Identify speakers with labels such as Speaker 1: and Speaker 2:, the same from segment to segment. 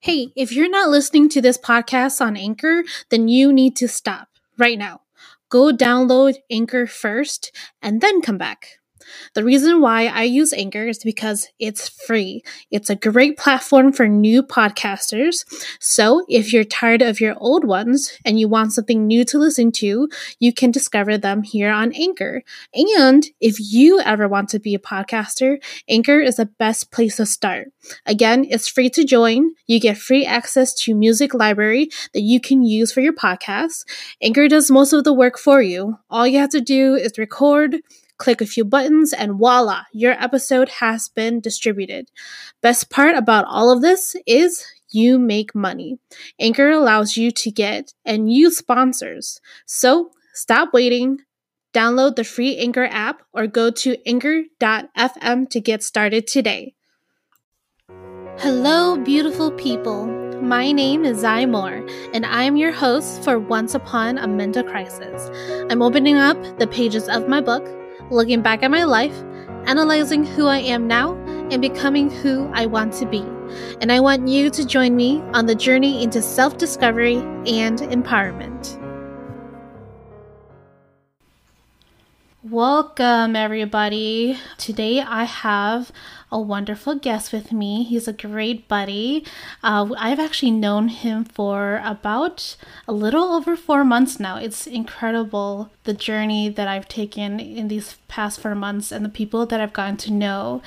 Speaker 1: Hey, if you're not listening to this podcast on Anchor, then you need to stop right now. Go download Anchor first and then come back. The reason why I use Anchor is because it's free. It's a great platform for new podcasters. So if you're tired of your old ones and you want something new to listen to, you can discover them here on Anchor. And if you ever want to be a podcaster, Anchor is the best place to start. Again, it's free to join. You get free access to music library that you can use for your podcast. Anchor does most of the work for you. All you have to do is record, click a few buttons, and voila, your episode has been distributed. Best part about all of this is you make money. Anchor allows you to get and use sponsors. So stop waiting. Download the free Anchor app or go to anchor.fm to get started today. Hello, beautiful people. My name is Zai Moore, and I am your host for Once Upon a Mental Crisis. I'm opening up the pages of my book, looking back at my life, analyzing who I am now, and becoming who I want to be. And I want you to join me on the journey into self discovery and empowerment. Welcome, everybody. Today I have a wonderful guest with me. He's a great buddy. Uh, I've actually known him for about a little over four months now. It's incredible the journey that I've taken in these past four months and the people that I've gotten to know.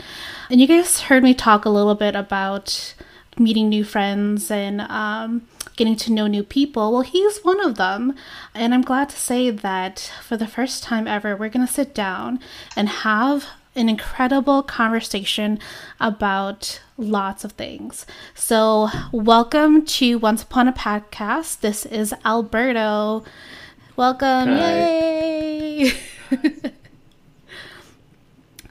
Speaker 1: And you guys heard me talk a little bit about meeting new friends and um, getting to know new people. Well, he's one of them. And I'm glad to say that for the first time ever, we're going to sit down and have an incredible conversation about lots of things. So, welcome to Once Upon a Podcast. This is Alberto. Welcome. Hi. Yay!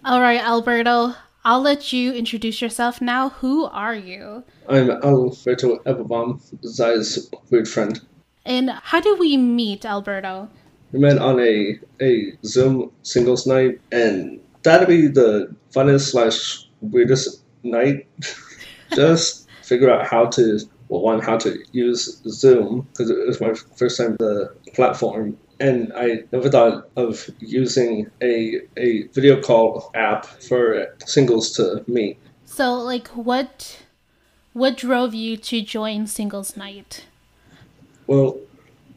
Speaker 1: All right, Alberto, I'll let you introduce yourself now. Who are you?
Speaker 2: I'm Alberto Applebaum, Zai's weird friend.
Speaker 1: And how did we meet, Alberto?
Speaker 2: We met on a, a Zoom singles night, and that'd be the funnest slash weirdest night. Just figure out how to well one how to use Zoom because it was my first time the platform, and I never thought of using a a video call app for singles to meet.
Speaker 1: So like what what drove you to join singles night?
Speaker 2: Well,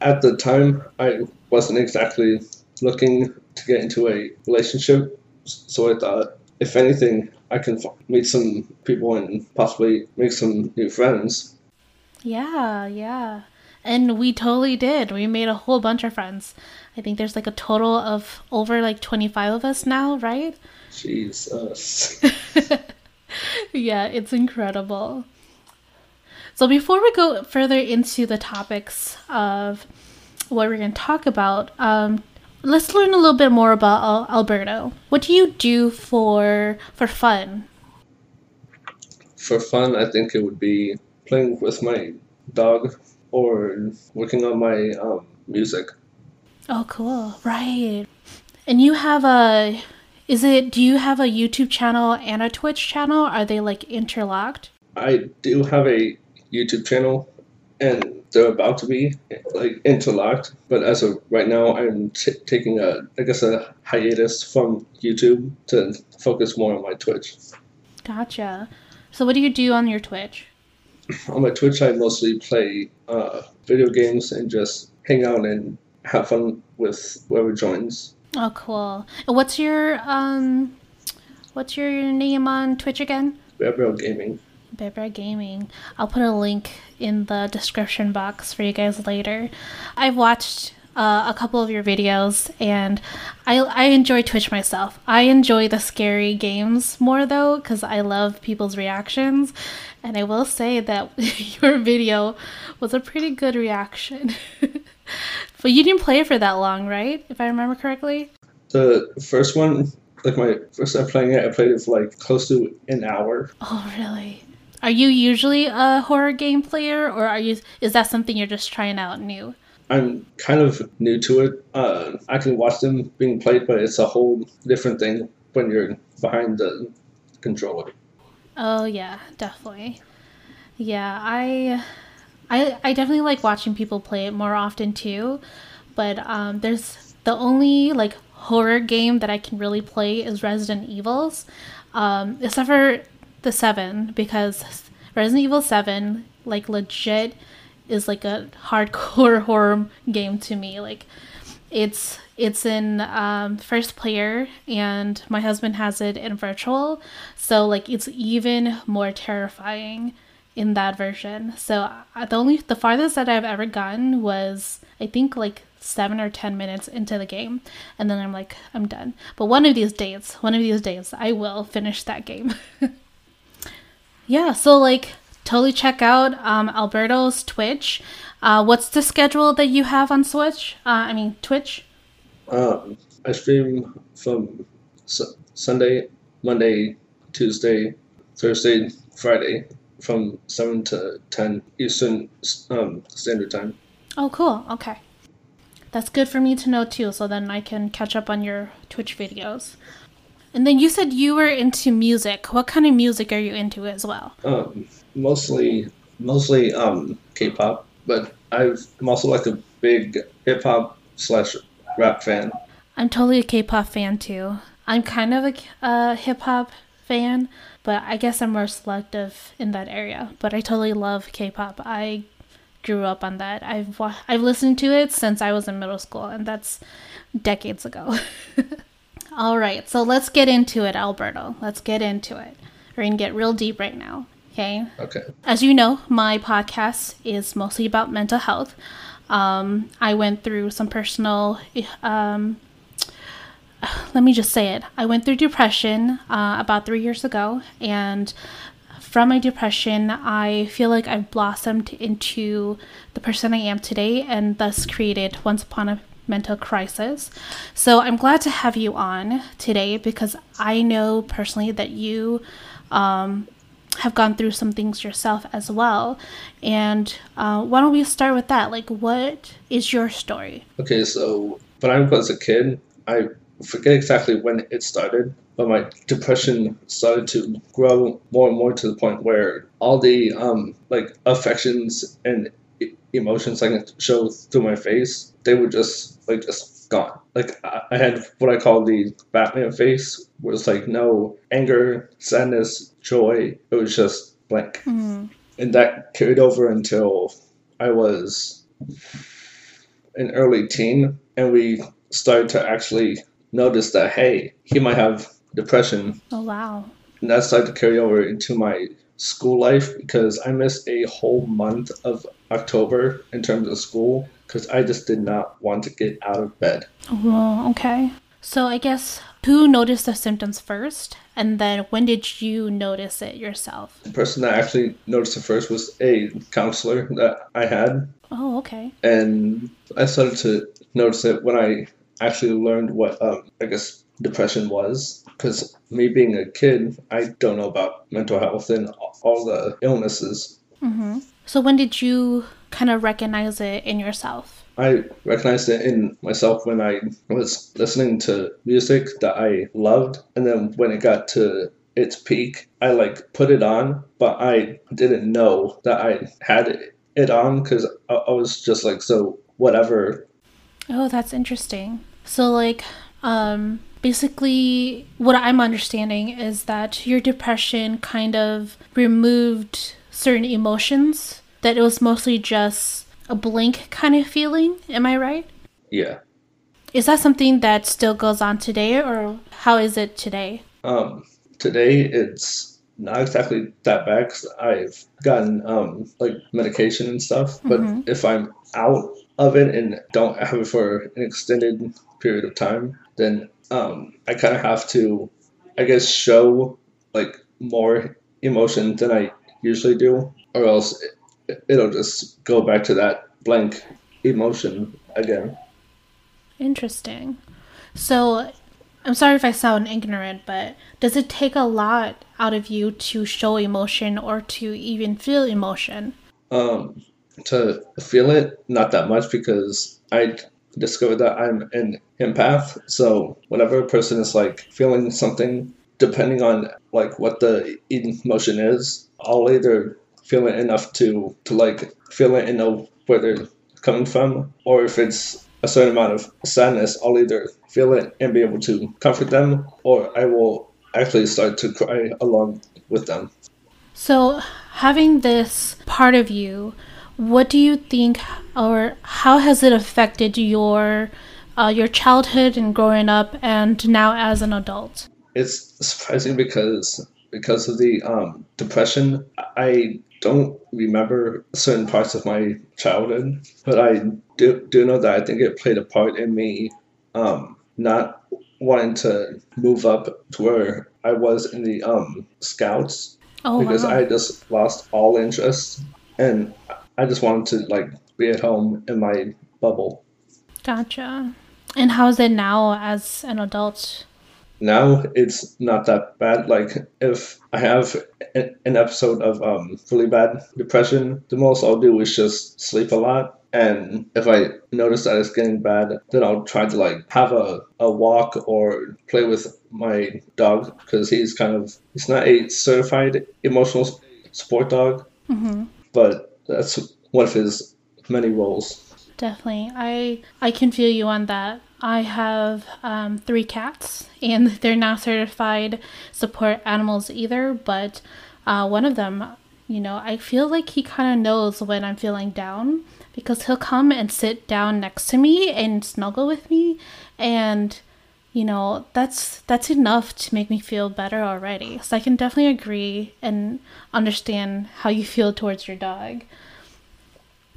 Speaker 2: at the time I wasn't exactly looking to get into a relationship so I thought, if anything, I can meet some people and possibly make some new friends.
Speaker 1: Yeah, yeah. And we totally did. We made a whole bunch of friends. I think there's like a total of over like 25 of us now, right?
Speaker 2: Jesus.
Speaker 1: yeah, it's incredible. So before we go further into the topics of what we're going to talk about, um, let's learn a little bit more about Alberto. What do you do for for fun?
Speaker 2: For fun, I think it would be playing with my dog or working on my um, music.
Speaker 1: Oh, cool! Right. And you have a is it do you have a YouTube channel and a Twitch channel? Are they like interlocked?
Speaker 2: I do have a YouTube channel and they're about to be like interlocked. But as of right now, I'm t- taking a I guess a hiatus from YouTube to focus more on my Twitch.
Speaker 1: Gotcha. So what do you do on your Twitch?
Speaker 2: On my Twitch, I mostly play uh, video games and just hang out and have fun with whoever joins.
Speaker 1: Oh, cool. What's your um, what's your name on Twitch again?
Speaker 2: Bear Gaming.
Speaker 1: Bear Gaming. I'll put a link in the description box for you guys later. I've watched uh, a couple of your videos and I, I enjoy Twitch myself. I enjoy the scary games more though because I love people's reactions. And I will say that your video was a pretty good reaction. but you didn't play for that long, right? If I remember correctly?
Speaker 2: The first one, like my first time playing it, I played it for like close to an hour.
Speaker 1: Oh, really? Are you usually a horror game player, or are you? Is that something you're just trying out new?
Speaker 2: I'm kind of new to it. Uh, I can watch them being played, but it's a whole different thing when you're behind the controller.
Speaker 1: Oh yeah, definitely. Yeah, I, I, I definitely like watching people play it more often too. But um, there's the only like horror game that I can really play is Resident Evils, um, except for the seven because Resident Evil Seven like legit is like a hardcore horror game to me. Like it's it's in um, first player and my husband has it in virtual. So like it's even more terrifying in that version. So uh, the only the farthest that i've ever gotten was i think like seven or ten minutes into the game. And then i'm like i'm done. But one of these days one of these days i will finish that game. Yeah so like totally check out um, alberto's twitch uh, what's the schedule that you have on switch uh, i mean twitch
Speaker 2: um, I stream from su- Sunday, Monday, Tuesday, Thursday, Friday from 7 to 10 Eastern um, Standard Time.
Speaker 1: Oh, cool. Okay. That's good for me to know too, so then I can catch up on your Twitch videos. And then you said you were into music. What kind of music are you into as well?
Speaker 2: Um, mostly, mostly um, K-pop, but I've, I'm also like a big hip hop slash rap fan.
Speaker 1: I'm totally a K-pop fan too. I'm kind of a uh, hip hop fan, but I guess I'm more selective in that area. But I totally love K-pop. I grew up on that. I've I've listened to it since I was in middle school, and that's decades ago. All right, so let's get into it, Alberto. Let's get into it. We're gonna get real deep right now. Okay.
Speaker 2: Okay.
Speaker 1: As you know, my podcast is mostly about mental health. Um, I went through some personal, um, let me just say it. I went through depression uh, about three years ago, and from my depression, I feel like I've blossomed into the person I am today and thus created Once Upon a Mental Crisis. So I'm glad to have you on today because I know personally that you um, have gone through some things yourself as well. And uh, why don't we start with that? Like, what is your story?
Speaker 2: Okay, so when I was a kid, I forget exactly when it started, but my depression started to grow more and more to the point where all the um, like affections and emotions I can show through my face, they would just like just gone. Like I had what I call the Batman face, where it's like no anger, sadness, joy. It was just blank, mm. and that carried over until I was an early teen, and we started to actually notice that hey, he might have depression.
Speaker 1: Oh wow!
Speaker 2: And that started to carry over into my school life because I missed a whole month of October in terms of school because I just did not want to get out of bed.
Speaker 1: Oh, okay. So I guess who noticed the symptoms first, and then when did you notice it yourself?
Speaker 2: The person that actually noticed it first was a counselor that I had.
Speaker 1: Oh, okay.
Speaker 2: And I started to notice it when I actually learned what um, I guess depression was. Because me being a kid, I don't know about mental health and all the illnesses.
Speaker 1: Mm-hmm. So when did you kind of recognize it in yourself?
Speaker 2: I recognized it in myself when I was listening to music that I loved, and then when it got to its peak, I like put it on, but I didn't know that I had it on because I, I was just like so whatever.
Speaker 1: Oh, that's interesting. So like, um, basically, what I'm understanding is that your depression kind of removed certain emotions. That it was mostly just a blank kind of feeling. Am I right?
Speaker 2: Yeah.
Speaker 1: Is that something that still goes on today, or how is it today?
Speaker 2: Um, today it's not exactly that bad because I've gotten um, like medication and stuff. But mm-hmm. if I'm out of it and don't have it for an extended period of time, then um, I kind of have to, I guess, show like more emotion than I usually do, or else it'll just go back to that blank emotion again.
Speaker 1: Interesting. So, I'm sorry if I sound ignorant, but does it take a lot out of you to show emotion or to even feel emotion?
Speaker 2: Um, to feel it, not that much because I discovered that I'm an empath. So whenever a person is like feeling something, depending on like what the emotion is, I'll either feeling enough to to like feel it and know where they're coming from, or if it's a certain amount of sadness, I'll either feel it and be able to comfort them, or I will actually start to cry along with them.
Speaker 1: So, having this part of you, what do you think, or how has it affected your uh, your childhood and growing up, and now as an adult?
Speaker 2: It's surprising because because of the um, depression, I don't remember certain parts of my childhood, but I do, do know that I think it played a part in me um, not wanting to move up to where I was in the um, scouts oh, because wow. I just lost all interest and I just wanted to like be at home in my bubble.
Speaker 1: Gotcha. And how is it now as an adult?
Speaker 2: Now it's not that bad. Like if I have an episode of um, really bad depression, the most I'll do is just sleep a lot. And if I notice that it's getting bad, then I'll try to like have a, a walk or play with my dog because he's kind of he's not a certified emotional support dog, mm-hmm. but that's one of his many roles.
Speaker 1: Definitely, I I can feel you on that. I have um, three cats, and they're not certified support animals either. But uh, one of them, you know, I feel like he kind of knows when I'm feeling down because he'll come and sit down next to me and snuggle with me, and you know that's that's enough to make me feel better already. So I can definitely agree and understand how you feel towards your dog.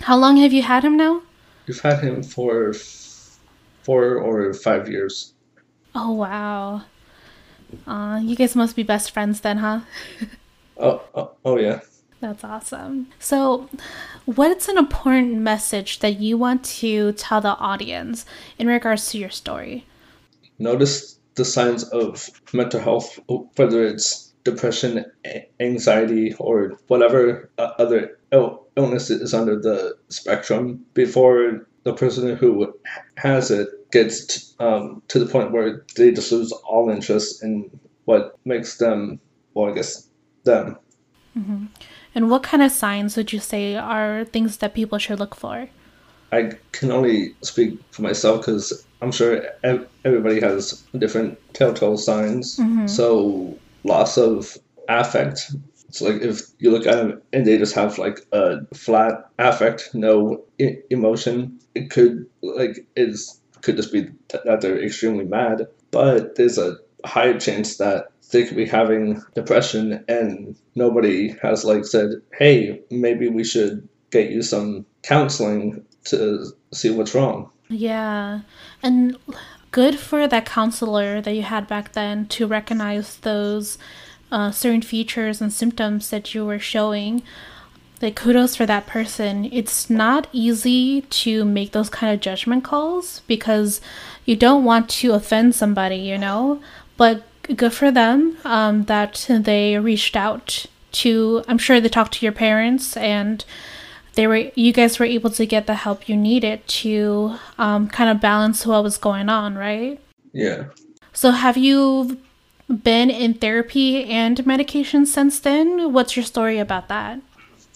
Speaker 1: How long have you had him now?
Speaker 2: We've had him for four or five years.
Speaker 1: Oh wow. Uh, you guys must be best friends then, huh?
Speaker 2: oh, oh, oh yeah.
Speaker 1: That's awesome. So, what's an important message that you want to tell the audience in regards to your story?
Speaker 2: Notice the signs of mental health, whether it's depression, anxiety, or whatever other illness is under the spectrum, before the person who has it gets t- um, to the point where they just lose all interest in what makes them, well, I guess, them.
Speaker 1: Mm-hmm. And what kind of signs would you say are things that people should look for?
Speaker 2: I can only speak for myself because I'm sure everybody has different telltale signs. Mm-hmm. So, loss of affect. It's like if you look at them and they just have like a flat affect, no I- emotion. It could like it's could just be that they're extremely mad, but there's a high chance that they could be having depression and nobody has like said, hey, maybe we should get you some counseling to see what's wrong.
Speaker 1: Yeah. And good for that counselor that you had back then to recognize those uh, certain features and symptoms that you were showing like kudos for that person. It's not easy to make those kind of judgment calls because you don't want to offend somebody, you know. But good for them um, that they reached out to. I'm sure they talked to your parents and they were. You guys were able to get the help you needed to um, kind of balance what was going on, right?
Speaker 2: Yeah.
Speaker 1: So have you been in therapy and medication since then? What's your story about that?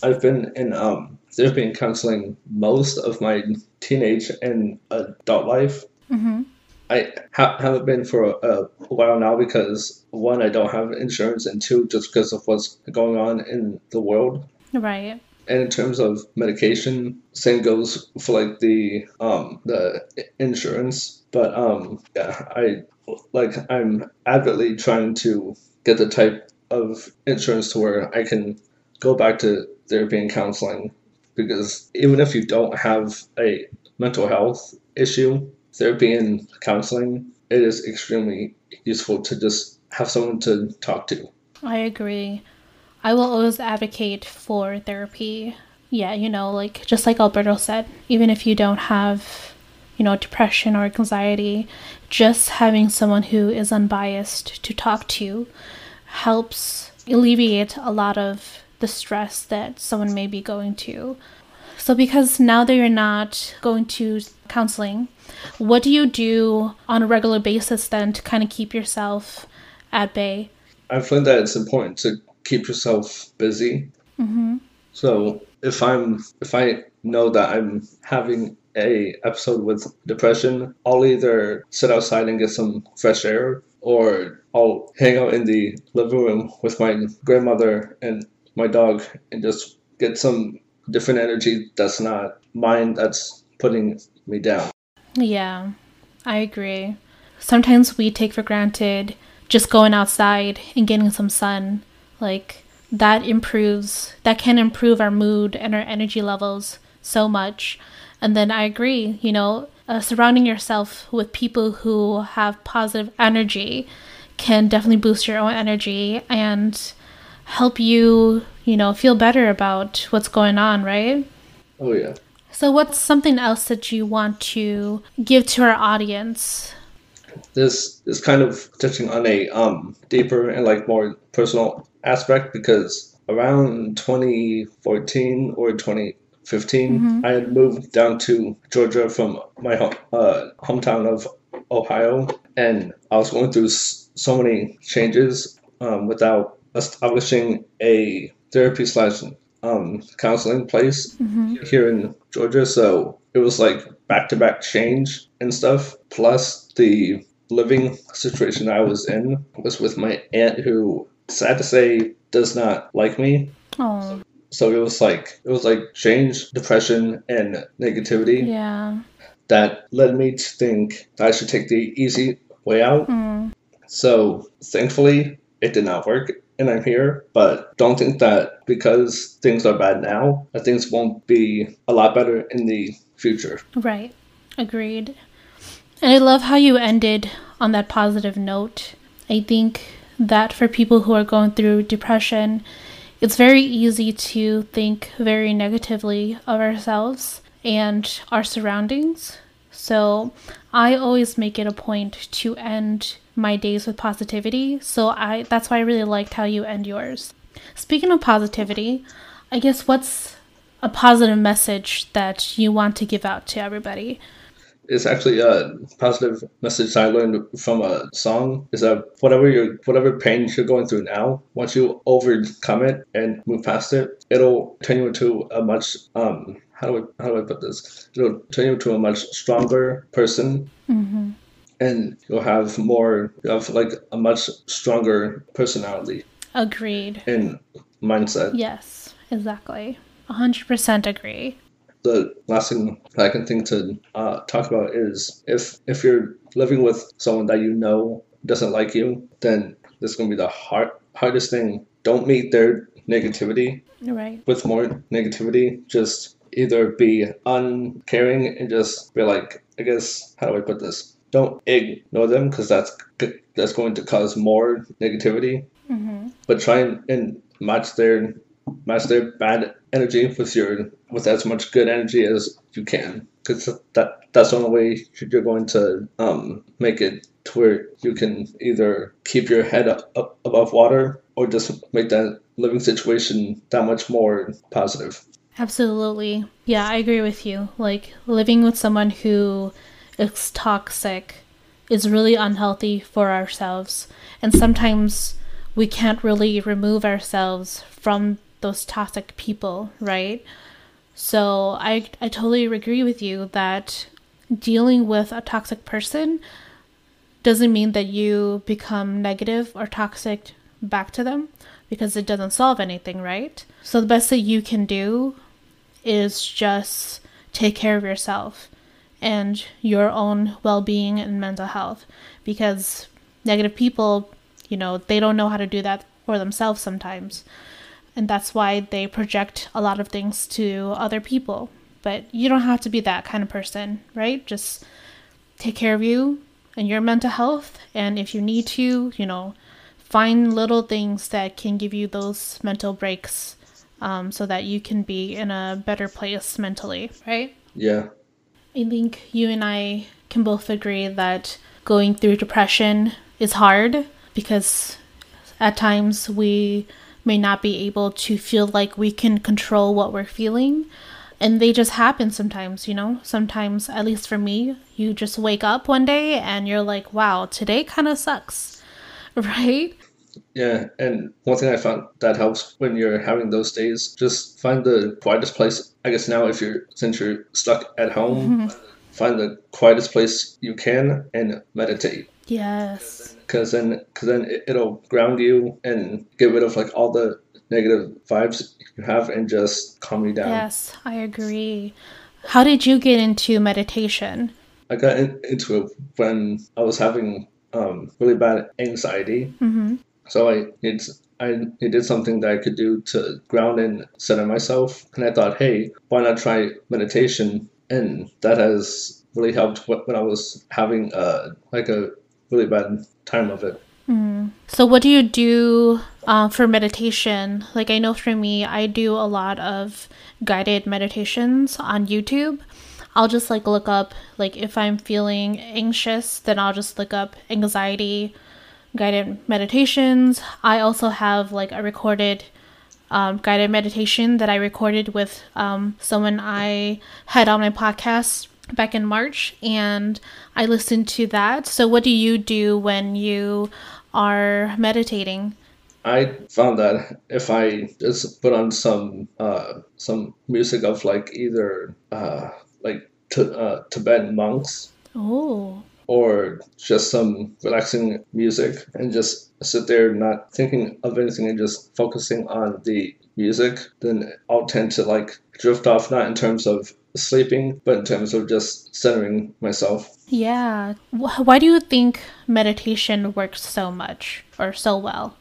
Speaker 2: I've been in um, therapy and counseling most of my teenage and adult life. Mm-hmm. I ha- haven't been for a, a, while now because one, I don't have insurance, and two, just because of what's going on in the world.
Speaker 1: Right.
Speaker 2: And in terms of medication, same goes for like the um the insurance. But um yeah, I like I'm avidly trying to get the type of insurance to where I can go back to therapy and counseling because even if you don't have a mental health issue, therapy and counseling, it is extremely useful to just have someone to talk to.
Speaker 1: I agree. I will always advocate for therapy. Yeah, you know, like just like Alberto said, even if you don't have, you know, depression or anxiety, just having someone who is unbiased to talk to helps alleviate a lot of the stress that someone may be going to. So, because now that you're not going to counseling, what do you do on a regular basis then to kind of keep yourself at bay?
Speaker 2: I find that it's important to keep yourself busy. Mm-hmm. So if I'm if I know that I'm having a episode with depression, I'll either sit outside and get some fresh air or I'll hang out in the living room with my grandmother and my dog and just get some different energy that's not mine that's putting me down.
Speaker 1: Yeah, I agree. Sometimes we take for granted just going outside and getting some sun. Like, that improves, that can improve our mood and our energy levels so much. And then I agree, you know, uh, surrounding yourself with people who have positive energy can definitely boost your own energy and help you, you know, feel better about what's going on, right?
Speaker 2: Oh, yeah.
Speaker 1: So, what's something else that you want to give to our audience?
Speaker 2: This is kind of touching on a um, deeper and like more personal aspect because around 2014 or 2015, mm-hmm. I had moved down to Georgia from my home, uh, hometown of Ohio, and I was going through so many changes um, without establishing a therapy slash um, counseling place mm-hmm. here in Georgia. So it was like back to back change and stuff. Plus the living situation I was in was with my aunt who sad to say does not like me.
Speaker 1: Oh.
Speaker 2: So it was like it was like change, depression and negativity.
Speaker 1: Yeah.
Speaker 2: That led me to think I should take the easy way out. Mm. So thankfully it did not work and I'm here, but don't think that because things are bad now, that things won't be a lot better in the future.
Speaker 1: Right. Agreed. And I love how you ended on that positive note. I think that for people who are going through depression, it's very easy to think very negatively of ourselves and our surroundings. So I always make it a point to end my days with positivity. So I that's why I really liked how you end yours. Speaking of positivity, I guess what's a positive message that you want to give out to everybody?
Speaker 2: It's actually a positive message I learned from a song. Is that whatever you whatever pain you're going through now, once you overcome it and move past it, it'll turn you into a much um how do I how do I put this? It'll turn you into a much stronger person.
Speaker 1: Mm-hmm
Speaker 2: and you'll have more you have like a much stronger personality.
Speaker 1: Agreed.
Speaker 2: And mindset.
Speaker 1: Yes exactly. 100% agree.
Speaker 2: The last thing i can think to uh, talk about is if if you're living with someone that you know doesn't like you then this is going to be the hard, hardest thing. Don't meet their negativity.
Speaker 1: Right.
Speaker 2: With more negativity just either be uncaring and just be like i guess how do i put this don't ignore them because that's that's going to cause more negativity.
Speaker 1: Mm-hmm.
Speaker 2: But try and, and match their match their bad energy with your with as much good energy as you can because that that's the only way you're going to um, make it to where you can either keep your head up, up above water or just make that living situation that much more positive.
Speaker 1: Absolutely. Yeah, I agree with you. Like living with someone who it's toxic is really unhealthy for ourselves. And sometimes we can't really remove ourselves from those toxic people, right? So I I totally agree with you that dealing with a toxic person doesn't mean that you become negative or toxic back to them because it doesn't solve anything, right? So the best that you can do is just take care of yourself and your own well being and mental health. Because negative people, you know, they don't know how to do that for themselves sometimes. And that's why they project a lot of things to other people. But you don't have to be that kind of person, right? Just take care of you and your mental health. And if you need to, you know, find little things that can give you those mental breaks um, so that you can be in a better place mentally, right?
Speaker 2: Yeah,
Speaker 1: I think you and I can both agree that going through depression is hard because at times we may not be able to feel like we can control what we're feeling. And they just happen sometimes, you know? Sometimes, at least for me, you just wake up one day and you're like, wow, today kind of sucks, right?
Speaker 2: Yeah, and one thing I found that helps when you're having those days, just find the quietest place. I guess now, if you're since you're stuck at home,
Speaker 1: Mm-hmm.
Speaker 2: find the quietest place you can and meditate.
Speaker 1: Yes.
Speaker 2: Because then, cause then it, it'll ground you and get rid of like all the negative vibes you have and just calm you down.
Speaker 1: Yes, I agree. How did you get into meditation?
Speaker 2: I got in, into it when I was having um, really bad anxiety.
Speaker 1: Mm-hmm.
Speaker 2: So I needed, I needed something that I could do to ground and center myself. And I thought, hey, why not try meditation? And that has really helped when I was having uh, like a really bad time of it.
Speaker 1: So, what do you do uh, for meditation? Like, I know for me, I do a lot of guided meditations on YouTube. I'll just like look up, like, if I'm feeling anxious, then I'll just look up anxiety guided meditations. I also have like a recorded um, guided meditation that I recorded with um, someone I had on my podcast back in March, and I listened to that. So, what do you do when you are meditating?
Speaker 2: I found that if I just put on some uh, some music of like either uh, like t- uh, Tibetan monks
Speaker 1: Oh,
Speaker 2: or just some relaxing music and just sit there not thinking of anything and just focusing on the music, then I'll tend to like drift off not in terms of sleeping, but in terms of just centering myself.
Speaker 1: yeah. Why do you think meditation works so much or so well?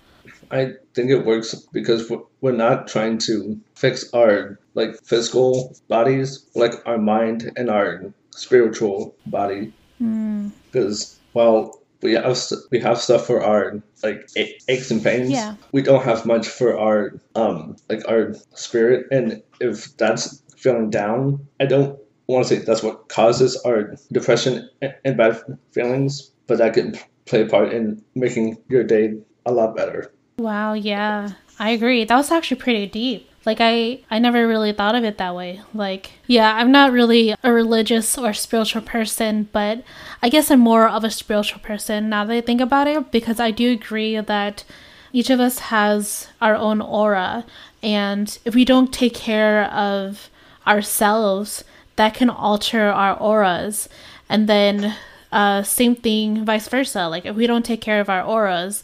Speaker 2: I think it works because we're- we're not trying to fix our like physical bodies, like our mind and our spiritual body. Because while we have st- we have stuff for our like aches and pains,
Speaker 1: Yeah.
Speaker 2: we don't have much for our um like our spirit. And if that's feeling down, I don't want to say that's what causes our depression and bad feelings, but that can play a part in making your day a lot better.
Speaker 1: Wow, yeah. I agree. That was actually pretty deep. Like I I never really thought of it that way. Like, yeah, I'm not really a religious or spiritual person, but I guess I'm more of a spiritual person now that I think about it because I do agree that each of us has our own aura and if we don't take care of ourselves, that can alter our auras. And then uh same thing vice versa. Like if we don't take care of our auras,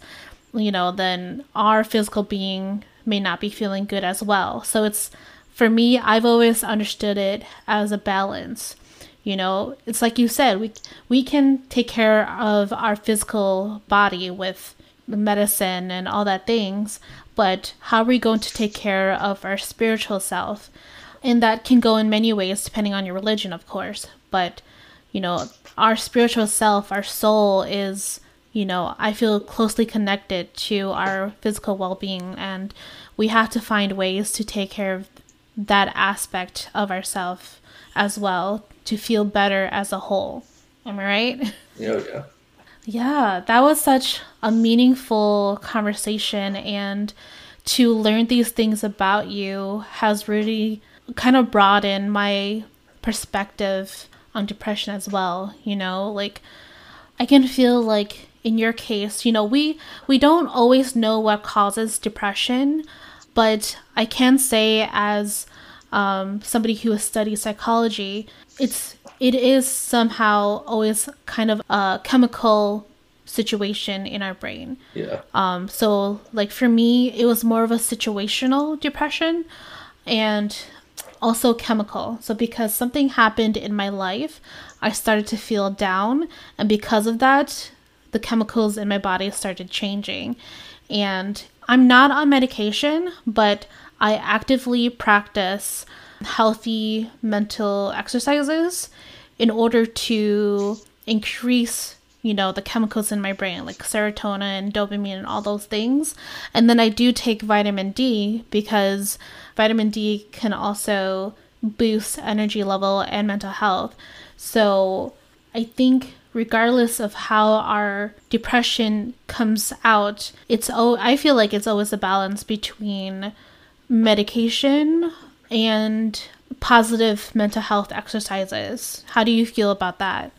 Speaker 1: you know, then our physical being may not be feeling good as well. So it's for me, I've always understood it as a balance. You know, it's like you said, we we can take care of our physical body with the medicine and all that things, but how are we going to take care of our spiritual self? And that can go in many ways depending on your religion, of course. But you know, our spiritual self, our soul is, you know, I feel closely connected to our physical well being, and we have to find ways to take care of that aspect of ourself as well to feel better as a whole. Am I right?
Speaker 2: You oh, know, yeah.
Speaker 1: Yeah, that was such a meaningful conversation, and to learn these things about you has really kind of broadened my perspective on depression as well. You know, like I can feel like in your case, you know, we we don't always know what causes depression, but I can say as um, somebody who has studied psychology, it's it is somehow always kind of a chemical situation in our brain.
Speaker 2: Yeah.
Speaker 1: Um, so like for me, it was more of a situational depression and also chemical. So because something happened in my life, I started to feel down and because of that, the chemicals in my body started changing. And I'm not on medication, but I actively practice healthy mental exercises in order to increase you know the chemicals in my brain like serotonin and dopamine and all those things and then i do take vitamin d because vitamin d can also boost energy level and mental health so i think regardless of how our depression comes out it's oh i feel like it's always a balance between medication and positive mental health exercises. How do you feel about that?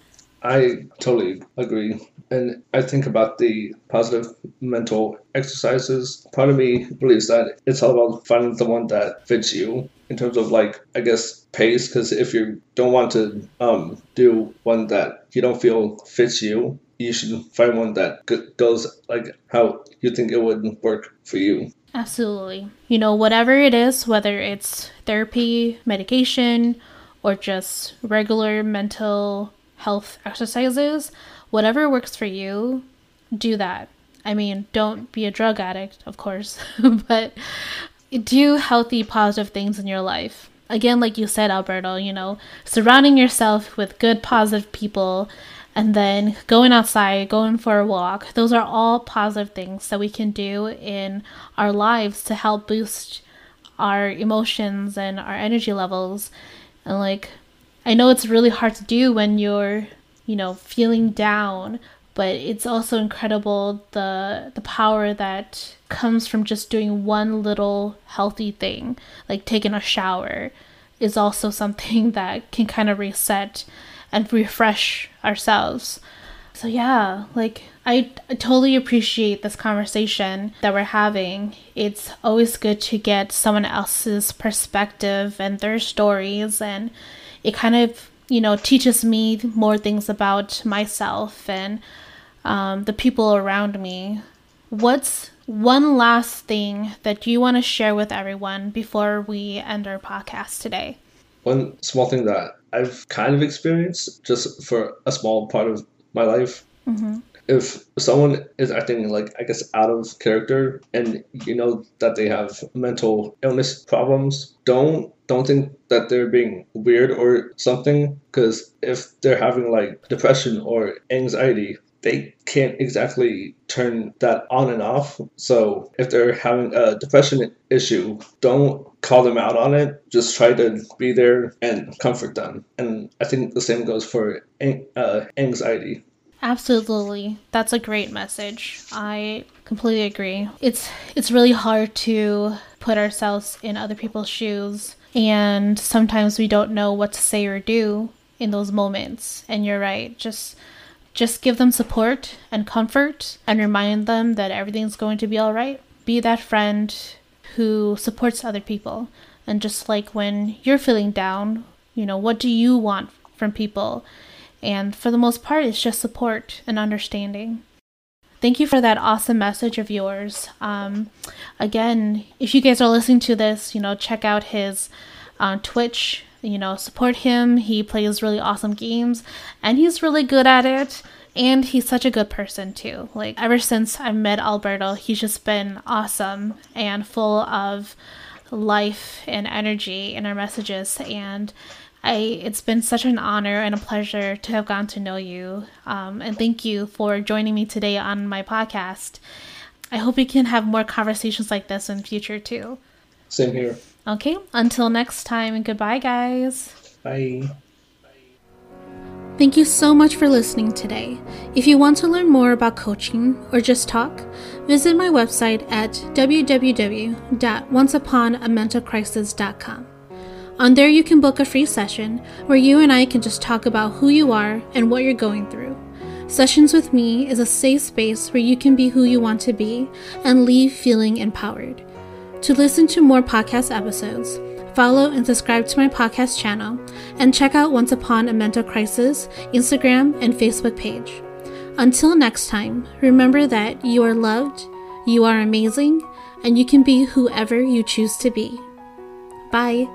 Speaker 2: I totally agree and I think about the positive mental exercises. Part of me believes that it's all about finding the one that fits you in terms of like I guess pace. Because if you don't want to um, do one that you don't feel fits you, you should find one that goes like how you think it would work for you.
Speaker 1: Absolutely. You know, whatever it is, whether it's therapy, medication, or just regular mental health exercises, whatever works for you, do that. I mean, don't be a drug addict, of course, but do healthy, positive things in your life. Again, like you said, Alberto, you know, surrounding yourself with good, positive people and then going outside, going for a walk. Those are all positive things that we can do in our lives to help boost our emotions and our energy levels. And like, I know it's really hard to do when you're, you know, feeling down, but it's also incredible the the power that comes from just doing one little healthy thing, like taking a shower is also something that can kind of reset and refresh ourselves. So, yeah, like I, I totally appreciate this conversation that we're having. It's always good to get someone else's perspective and their stories, and it kind of, you know, teaches me more things about myself and um, the people around me. What's one last thing that you want to share with everyone before we end our podcast today?
Speaker 2: One small thing that I've kind of experienced just for a small part of my life. Mm-hmm. If someone is acting like I guess out of character and you know that they have mental illness problems, don't don't think that they're being weird or something because if they're having like depression or anxiety, they can't exactly turn that on and off. So if they're having a depression issue, don't call them out on it. Just try to be there and comfort them. And I think the same goes for uh, anxiety.
Speaker 1: Absolutely. That's a great message. I completely agree. It's it's really hard to put ourselves in other people's shoes and sometimes we don't know what to say or do in those moments. And you're right. Just just give them support and comfort and remind them that everything's going to be all right. Be that friend who supports other people. And just like when you're feeling down, you know, what do you want from people? And for the most part, it's just support and understanding. Thank you for that awesome message of yours. Um, again, if you guys are listening to this, you know, check out his uh, Twitch you know, support him. He plays really awesome games and he's really good at it. And he's such a good person too. Like ever since I met Alberto, he's just been awesome and full of life and energy in our messages and I it's been such an honor and a pleasure to have gotten to know you. Um, and thank you for joining me today on my podcast. I hope we can have more conversations like this in the future too.
Speaker 2: Same here.
Speaker 1: Okay, until next time, goodbye, guys.
Speaker 2: Bye.
Speaker 1: Thank you so much for listening today. If you want to learn more about coaching or just talk, visit my website at www.onceuponamentalcrisis.com. On there, you can book a free session where you and I can just talk about who you are and what you're going through. Sessions with me is a safe space where you can be who you want to be and leave feeling empowered. To listen to more podcast episodes, follow and subscribe to my podcast channel, and check out Once Upon a Mental Crisis Instagram and Facebook page. Until next time, remember that you are loved, you are amazing, and you can be whoever you choose to be. Bye.